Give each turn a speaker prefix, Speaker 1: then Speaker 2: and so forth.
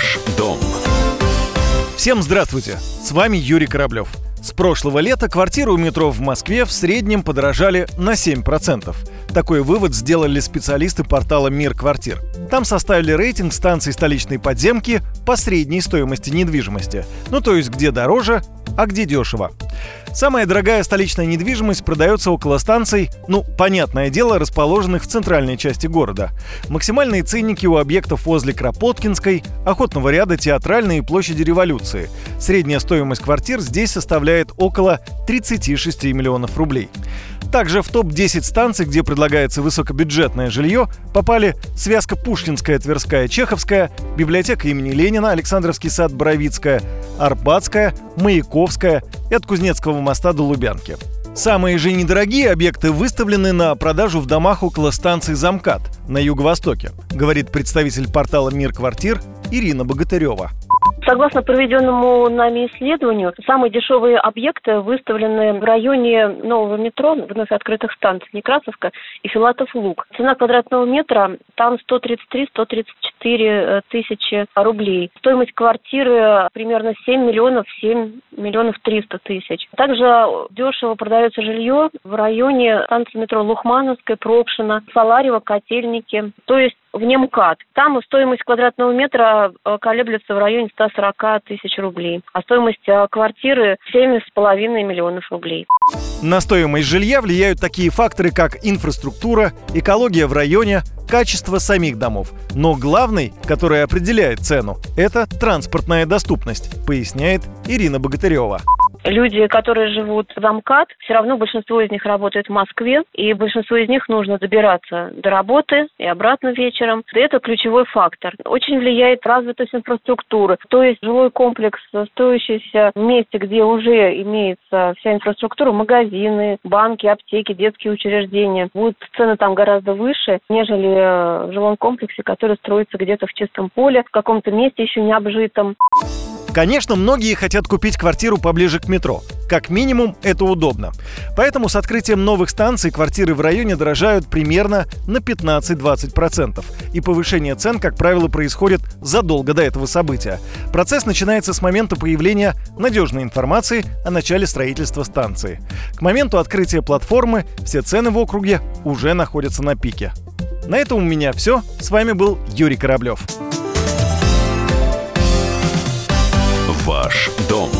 Speaker 1: Ваш дом.
Speaker 2: Всем здравствуйте! С вами Юрий Кораблев. С прошлого лета квартиры у метро в Москве в среднем подорожали на 7%. Такой вывод сделали специалисты портала «Мир квартир». Там составили рейтинг станций столичной подземки по средней стоимости недвижимости. Ну то есть где дороже, а где дешево. Самая дорогая столичная недвижимость продается около станций, ну, понятное дело, расположенных в центральной части города. Максимальные ценники у объектов возле Кропоткинской, Охотного ряда, Театральной и Площади Революции. Средняя стоимость квартир здесь составляет около 36 миллионов рублей. Также в топ-10 станций, где предлагается высокобюджетное жилье, попали связка Пушкинская, Тверская, Чеховская, библиотека имени Ленина, Александровский сад, Боровицкая, Арбатская, Маяковская и от Кузнецкого моста до Лубянки. Самые же недорогие объекты выставлены на продажу в домах около станции «Замкат» на юго-востоке, говорит представитель портала «Мир квартир» Ирина Богатырева.
Speaker 3: Согласно проведенному нами исследованию, самые дешевые объекты выставлены в районе нового метро, вновь открытых станций Некрасовка и Филатов Луг. Цена квадратного метра там 133-134 э, тысячи рублей. Стоимость квартиры примерно 7 миллионов, 7 миллионов 300 тысяч. Также дешево продается жилье в районе станции метро Лухмановская, Пробшина, Саларева, Котельники. То есть в МКАД. Там стоимость квадратного метра э, колеблется в районе 140 тысяч рублей, а стоимость э, квартиры 7,5 миллионов рублей.
Speaker 2: На стоимость жилья влияют такие факторы, как инфраструктура, экология в районе, качество самих домов. Но главный, который определяет цену, это транспортная доступность, поясняет Ирина Богатырева
Speaker 3: люди, которые живут в МКАД, все равно большинство из них работает в Москве, и большинство из них нужно добираться до работы и обратно вечером. Это ключевой фактор. Очень влияет развитость инфраструктуры, то есть жилой комплекс, строящийся в месте, где уже имеется вся инфраструктура, магазины, банки, аптеки, детские учреждения. Будут цены там гораздо выше, нежели в жилом комплексе, который строится где-то в чистом поле, в каком-то месте еще не обжитом.
Speaker 2: Конечно, многие хотят купить квартиру поближе к метро. Как минимум, это удобно. Поэтому с открытием новых станций квартиры в районе дорожают примерно на 15-20%. И повышение цен, как правило, происходит задолго до этого события. Процесс начинается с момента появления надежной информации о начале строительства станции. К моменту открытия платформы все цены в округе уже находятся на пике. На этом у меня все. С вами был Юрий Кораблев.
Speaker 1: Ваш дом.